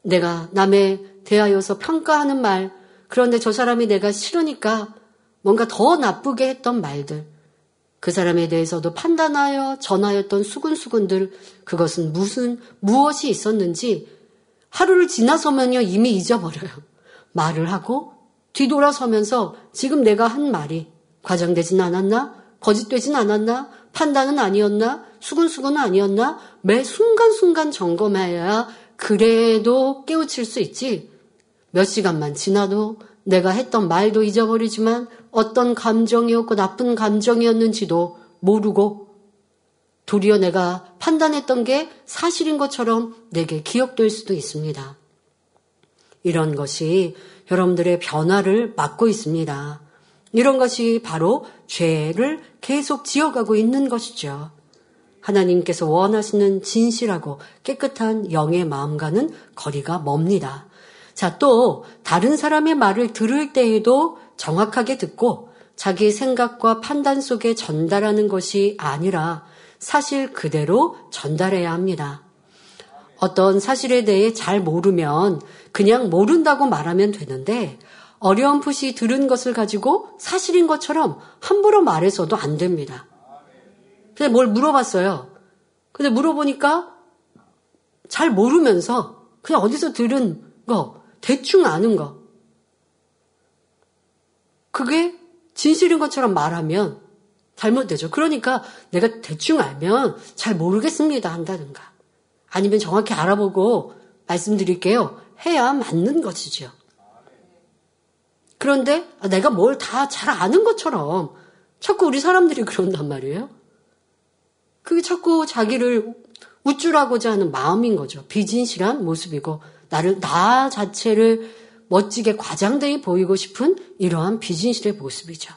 내가 남의 대하여서 평가하는 말, 그런데 저 사람이 내가 싫으니까 뭔가 더 나쁘게 했던 말들, 그 사람에 대해서도 판단하여 전하였던 수근수근들, 그것은 무슨, 무엇이 있었는지 하루를 지나서면요, 이미 잊어버려요. 말을 하고 뒤돌아서면서 지금 내가 한 말이 과장되진 않았나? 거짓되진 않았나? 판단은 아니었나? 수근수근은 아니었나? 매 순간순간 점검해야 그래도 깨우칠 수 있지. 몇 시간만 지나도 내가 했던 말도 잊어버리지만 어떤 감정이었고 나쁜 감정이었는지도 모르고 도리어 내가 판단했던 게 사실인 것처럼 내게 기억될 수도 있습니다. 이런 것이 여러분들의 변화를 막고 있습니다. 이런 것이 바로 죄를 계속 지어가고 있는 것이죠. 하나님께서 원하시는 진실하고 깨끗한 영의 마음과는 거리가 멉니다. 자, 또 다른 사람의 말을 들을 때에도 정확하게 듣고 자기 생각과 판단 속에 전달하는 것이 아니라 사실 그대로 전달해야 합니다. 어떤 사실에 대해 잘 모르면 그냥 모른다고 말하면 되는데 어려움풋이 들은 것을 가지고 사실인 것처럼 함부로 말해서도 안 됩니다. 근데 뭘 물어봤어요. 근데 물어보니까 잘 모르면서 그냥 어디서 들은 거 대충 아는 거. 그게 진실인 것처럼 말하면 잘못되죠. 그러니까 내가 대충 알면 잘 모르겠습니다 한다든가. 아니면 정확히 알아보고 말씀드릴게요. 해야 맞는 것이죠. 그런데 내가 뭘 다 잘 아는 것처럼 자꾸 우리 사람들이 그런단 말이에요. 그게 자꾸 자기를 우쭐하고자 하는 마음인 거죠. 비진실한 모습이고 나를 나 자체를 멋지게 과장되게 보이고 싶은 이러한 비진실의 모습이죠.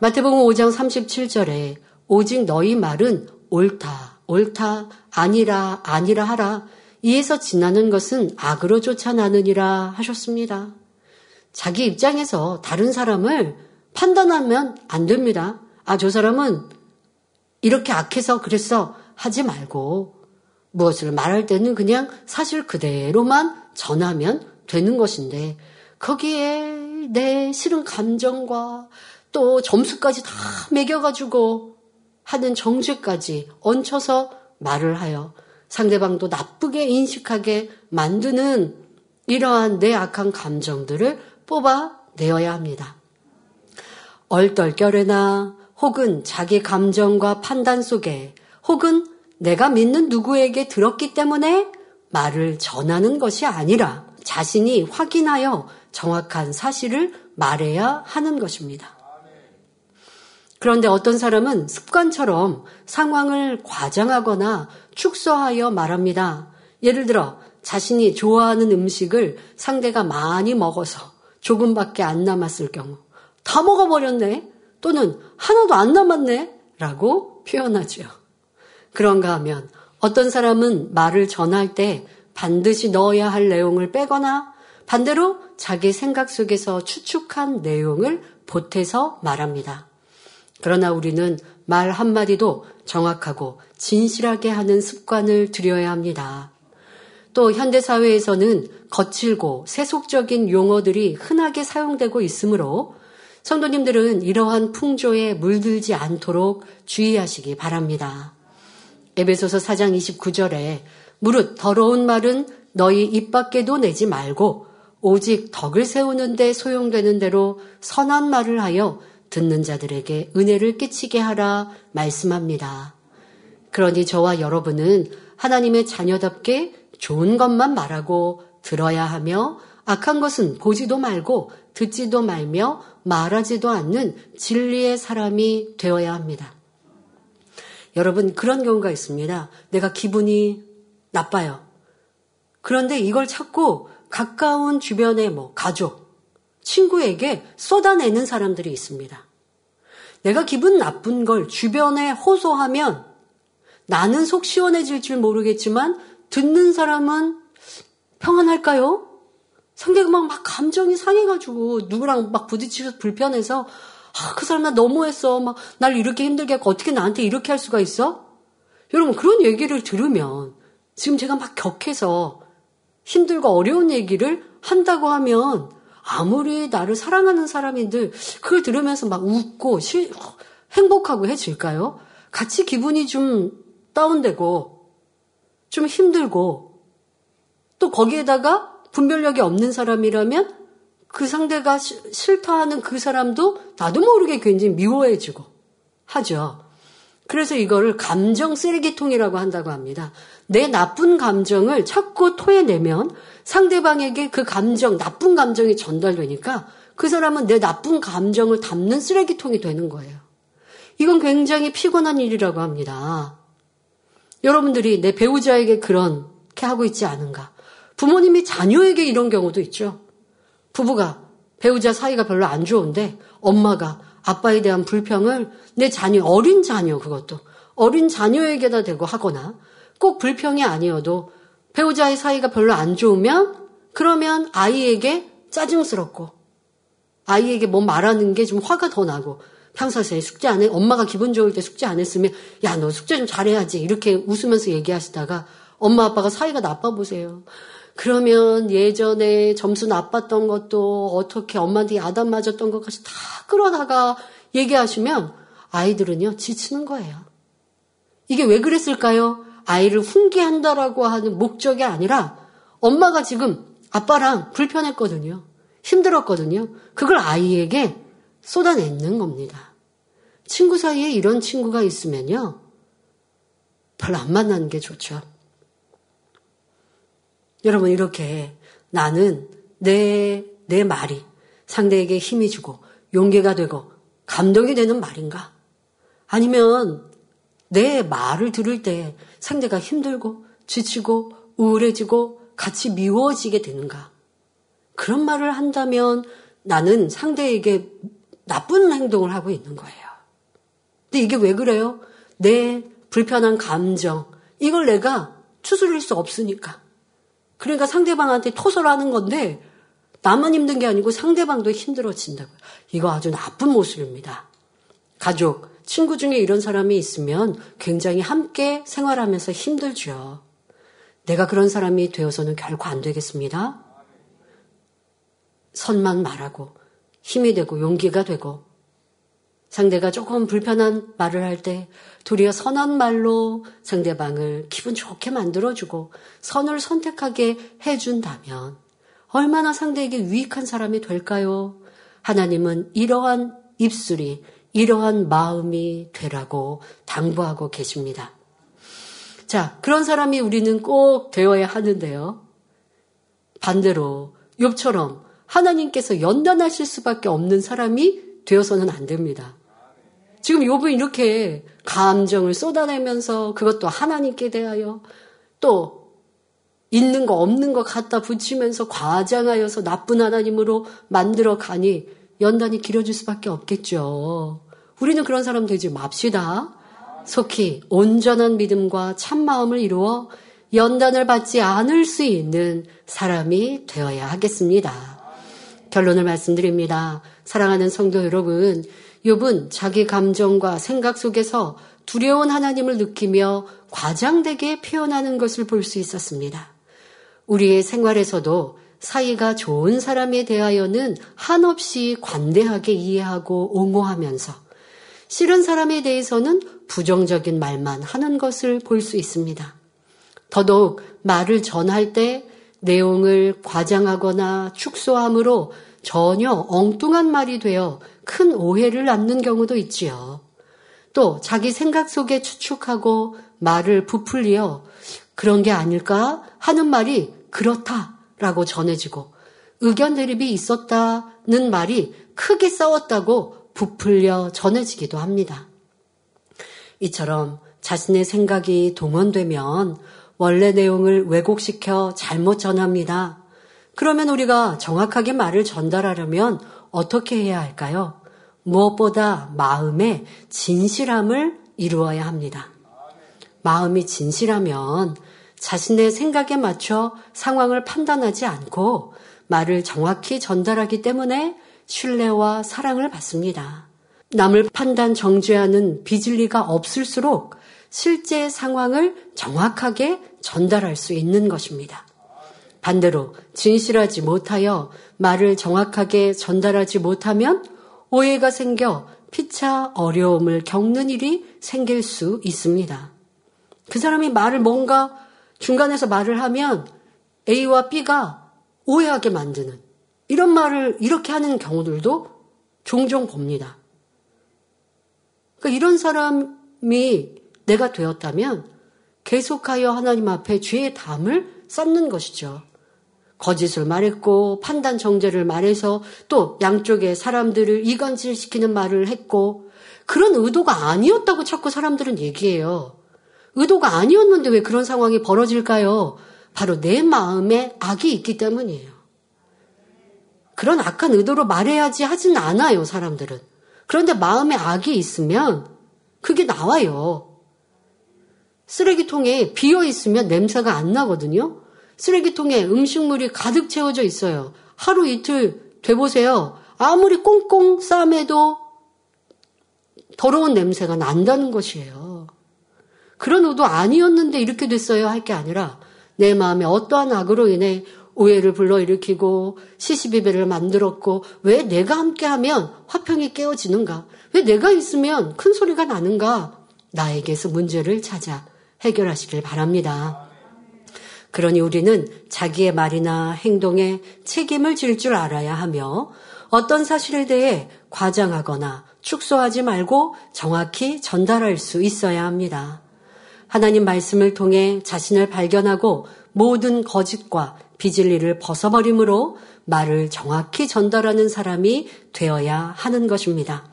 마태복음 5장 37절에 오직 너희 말은 옳다, 옳다, 아니라, 아니라 하라. 이에서 지나는 것은 악으로 쫓아나느니라 하셨습니다. 자기 입장에서 다른 사람을 판단하면 안 됩니다. 아, 저 사람은 이렇게 악해서 그랬어. 하지 말고 무엇을 말할 때는 그냥 사실 그대로만 전하면 되는 것인데 거기에 내 싫은 감정과 또 점수까지 다 매겨가지고 하는 정죄까지 얹혀서 말을 하여 상대방도 나쁘게 인식하게 만드는 이러한 내 악한 감정들을 뽑아내어야 합니다. 얼떨결에나 혹은 자기 감정과 판단 속에 혹은 내가 믿는 누구에게 들었기 때문에 말을 전하는 것이 아니라 자신이 확인하여 정확한 사실을 말해야 하는 것입니다. 그런데 어떤 사람은 습관처럼 상황을 과장하거나 축소하여 말합니다. 예를 들어 자신이 좋아하는 음식을 상대가 많이 먹어서 조금밖에 안 남았을 경우 다 먹어버렸네 또는 하나도 안 남았네 라고 표현하죠. 그런가 하면 어떤 사람은 말을 전할 때 반드시 넣어야 할 내용을 빼거나 반대로 자기 생각 속에서 추측한 내용을 보태서 말합니다. 그러나 우리는 말 한마디도 정확하고 진실하게 하는 습관을 들여야 합니다. 또 현대사회에서는 거칠고 세속적인 용어들이 흔하게 사용되고 있으므로 성도님들은 이러한 풍조에 물들지 않도록 주의하시기 바랍니다. 에베소서 4장 29절에 무릇 더러운 말은 너희 입 밖에도 내지 말고 오직 덕을 세우는데 소용되는 대로 선한 말을 하여 듣는 자들에게 은혜를 끼치게 하라 말씀합니다. 그러니 저와 여러분은 하나님의 자녀답게 좋은 것만 말하고 들어야 하며 악한 것은 보지도 말고 듣지도 말며 말하지도 않는 진리의 사람이 되어야 합니다. 여러분, 그런 경우가 있습니다. 내가 기분이 나빠요. 그런데 이걸 찾고 가까운 주변의 뭐 가족, 친구에게 쏟아내는 사람들이 있습니다. 내가 기분 나쁜 걸 주변에 호소하면 나는 속 시원해질 줄 모르겠지만 듣는 사람은 평안할까요? 상대방 막 감정이 상해가지고 누구랑 막 부딪히셔서 불편해서 아, 그 사람 나 너무했어. 막 날 이렇게 힘들게 하고 어떻게 나한테 이렇게 할 수가 있어? 여러분 그런 얘기를 들으면 지금 제가 막 격해서 힘들고 어려운 얘기를 한다고 하면 아무리 나를 사랑하는 사람인들 그걸 들으면서 막 웃고 시, 행복하고 해질까요? 같이 기분이 좀 다운되고 좀 힘들고 또 거기에다가 분별력이 없는 사람이라면 그 상대가 싫다 하는 그 사람도 나도 모르게 굉장히 미워해지고 하죠. 그래서 이거를 감정 쓰레기통이라고 한다고 합니다. 내 나쁜 감정을 자꾸 토해내면 상대방에게 그 감정, 나쁜 감정이 전달되니까 그 사람은 내 나쁜 감정을 담는 쓰레기통이 되는 거예요. 이건 굉장히 피곤한 일이라고 합니다. 여러분들이 내 배우자에게 그렇게 하고 있지 않은가? 부모님이 자녀에게 이런 경우도 있죠. 부부가 배우자 사이가 별로 안 좋은데 엄마가 아빠에 대한 불평을 내 자녀, 어린 자녀 그것도 어린 자녀에게다 대고 하거나 꼭 불평이 아니어도 배우자의 사이가 별로 안 좋으면 그러면 아이에게 짜증스럽고 아이에게 뭐 말하는 게 좀 화가 더 나고 평소에 숙제 안 해? 엄마가 기분 좋을 때 숙제 안 했으면 야 너 숙제 좀 잘해야지 이렇게 웃으면서 얘기하시다가 엄마 아빠가 사이가 나빠 보세요. 그러면 예전에 점수 나빴던 것도 어떻게 엄마한테 야단 맞았던 것까지 다 끌어다가 얘기하시면 아이들은요 지치는 거예요. 이게 왜 그랬을까요? 아이를 훈계한다라고 하는 목적이 아니라 엄마가 지금 아빠랑 불편했거든요. 힘들었거든요. 그걸 아이에게 쏟아내는 겁니다. 친구 사이에 이런 친구가 있으면요. 별로 안 만나는 게 좋죠. 여러분, 이렇게 나는 내, 내 말이 상대에게 힘이 주고 용기가 되고 감동이 되는 말인가? 아니면 내 말을 들을 때 상대가 힘들고 지치고 우울해지고 같이 미워지게 되는가? 그런 말을 한다면 나는 상대에게 나쁜 행동을 하고 있는 거예요. 근데 이게 왜 그래요? 내 불편한 감정, 이걸 내가 추스릴 수 없으니까. 그러니까 상대방한테 토설하는 건데, 나만 힘든 게 아니고 상대방도 힘들어진다고요. 이거 아주 나쁜 모습입니다. 가족, 친구 중에 이런 사람이 있으면 굉장히 함께 생활하면서 힘들죠. 내가 그런 사람이 되어서는 결코 안 되겠습니다. 선만 말하고 힘이 되고 용기가 되고 상대가 조금 불편한 말을 할 때 도리어 선한 말로 상대방을 기분 좋게 만들어주고 선을 선택하게 해준다면 얼마나 상대에게 유익한 사람이 될까요? 하나님은 이러한 입술이 이러한 마음이 되라고 당부하고 계십니다. 자, 그런 사람이 우리는 꼭 되어야 하는데요. 반대로 욥처럼 하나님께서 연단하실 수밖에 없는 사람이 되어서는 안 됩니다. 지금 욥은 이렇게 감정을 쏟아내면서 그것도 하나님께 대하여 또 있는 거 없는 거 갖다 붙이면서 과장하여서 나쁜 하나님으로 만들어 가니 연단이 길어질 수밖에 없겠죠. 우리는 그런 사람 되지 맙시다. 속히 온전한 믿음과 참마음을 이루어 연단을 받지 않을 수 있는 사람이 되어야 하겠습니다. 결론을 말씀드립니다. 사랑하는 성도 여러분, 욥은 자기 감정과 생각 속에서 두려운 하나님을 느끼며 과장되게 표현하는 것을 볼 수 있었습니다. 우리의 생활에서도 사이가 좋은 사람에 대하여는 한없이 관대하게 이해하고 옹호하면서 싫은 사람에 대해서는 부정적인 말만 하는 것을 볼 수 있습니다. 더더욱 말을 전할 때 내용을 과장하거나 축소함으로 전혀 엉뚱한 말이 되어 큰 오해를 낳는 경우도 있지요. 또 자기 생각 속에 추측하고 말을 부풀리어 그런 게 아닐까 하는 말이 그렇다라고 전해지고 의견 대립이 있었다는 말이 크게 싸웠다고 부풀려 전해지기도 합니다. 이처럼 자신의 생각이 동원되면 원래 내용을 왜곡시켜 잘못 전합니다. 그러면 우리가 정확하게 말을 전달하려면 어떻게 해야 할까요? 무엇보다 마음의 진실함을 이루어야 합니다. 마음이 진실하면 자신의 생각에 맞춰 상황을 판단하지 않고 말을 정확히 전달하기 때문에 신뢰와 사랑을 받습니다. 남을 판단 정죄하는 비질리가 없을수록 실제 상황을 정확하게 전달할 수 있는 것입니다. 반대로 진실하지 못하여 말을 정확하게 전달하지 못하면 오해가 생겨 피차 어려움을 겪는 일이 생길 수 있습니다. 그 사람이 말을 뭔가 중간에서 말을 하면 A와 B가 오해하게 만드는 이런 말을 이렇게 하는 경우들도 종종 봅니다. 그러니까 이런 사람이 내가 되었다면 계속하여 하나님 앞에 죄의 담을 쌓는 것이죠. 거짓을 말했고 판단 정죄를 말해서 또 양쪽의 사람들을 이간질시키는 말을 했고 그런 의도가 아니었다고 자꾸 사람들은 얘기해요. 의도가 아니었는데 왜 그런 상황이 벌어질까요? 바로 내 마음에 악이 있기 때문이에요. 그런 악한 의도로 말해야지 하진 않아요, 사람들은. 그런데 마음에 악이 있으면 그게 나와요. 쓰레기통에 비어 있으면 냄새가 안 나거든요. 쓰레기통에 음식물이 가득 채워져 있어요. 하루 이틀 돼보세요. 아무리 꽁꽁 싸매도 더러운 냄새가 난다는 것이에요. 그런 의도 아니었는데 이렇게 됐어요 할 게 아니라 내 마음에 어떠한 악으로 인해 오해를 불러일으키고 시시비비를 만들었고 왜 내가 함께하면 화평이 깨어지는가? 왜 내가 있으면 큰 소리가 나는가? 나에게서 문제를 찾아 해결하시길 바랍니다. 그러니 우리는 자기의 말이나 행동에 책임을 질 줄 알아야 하며 어떤 사실에 대해 과장하거나 축소하지 말고 정확히 전달할 수 있어야 합니다. 하나님 말씀을 통해 자신을 발견하고 모든 거짓과 비질리를 벗어버림으로 말을 정확히 전달하는 사람이 되어야 하는 것입니다.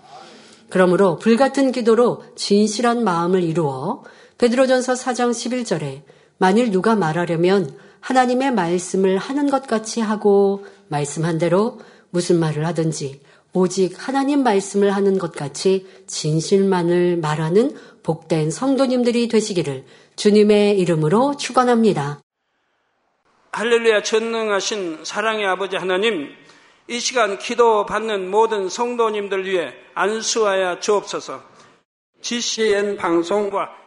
그러므로 불같은 기도로 진실한 마음을 이루어 베드로전서 4장 11절에 만일 누가 말하려면 하나님의 말씀을 하는 것 같이 하고 말씀한 대로 무슨 말을 하든지 오직 하나님 말씀을 하는 것 같이 진실만을 말하는 복된 성도님들이 되시기를 주님의 이름으로 축원합니다. 할렐루야 전능하신 사랑의 아버지 하나님 이 시간 기도 받는 모든 성도님들 위해 안수하여 주옵소서. GCN 방송과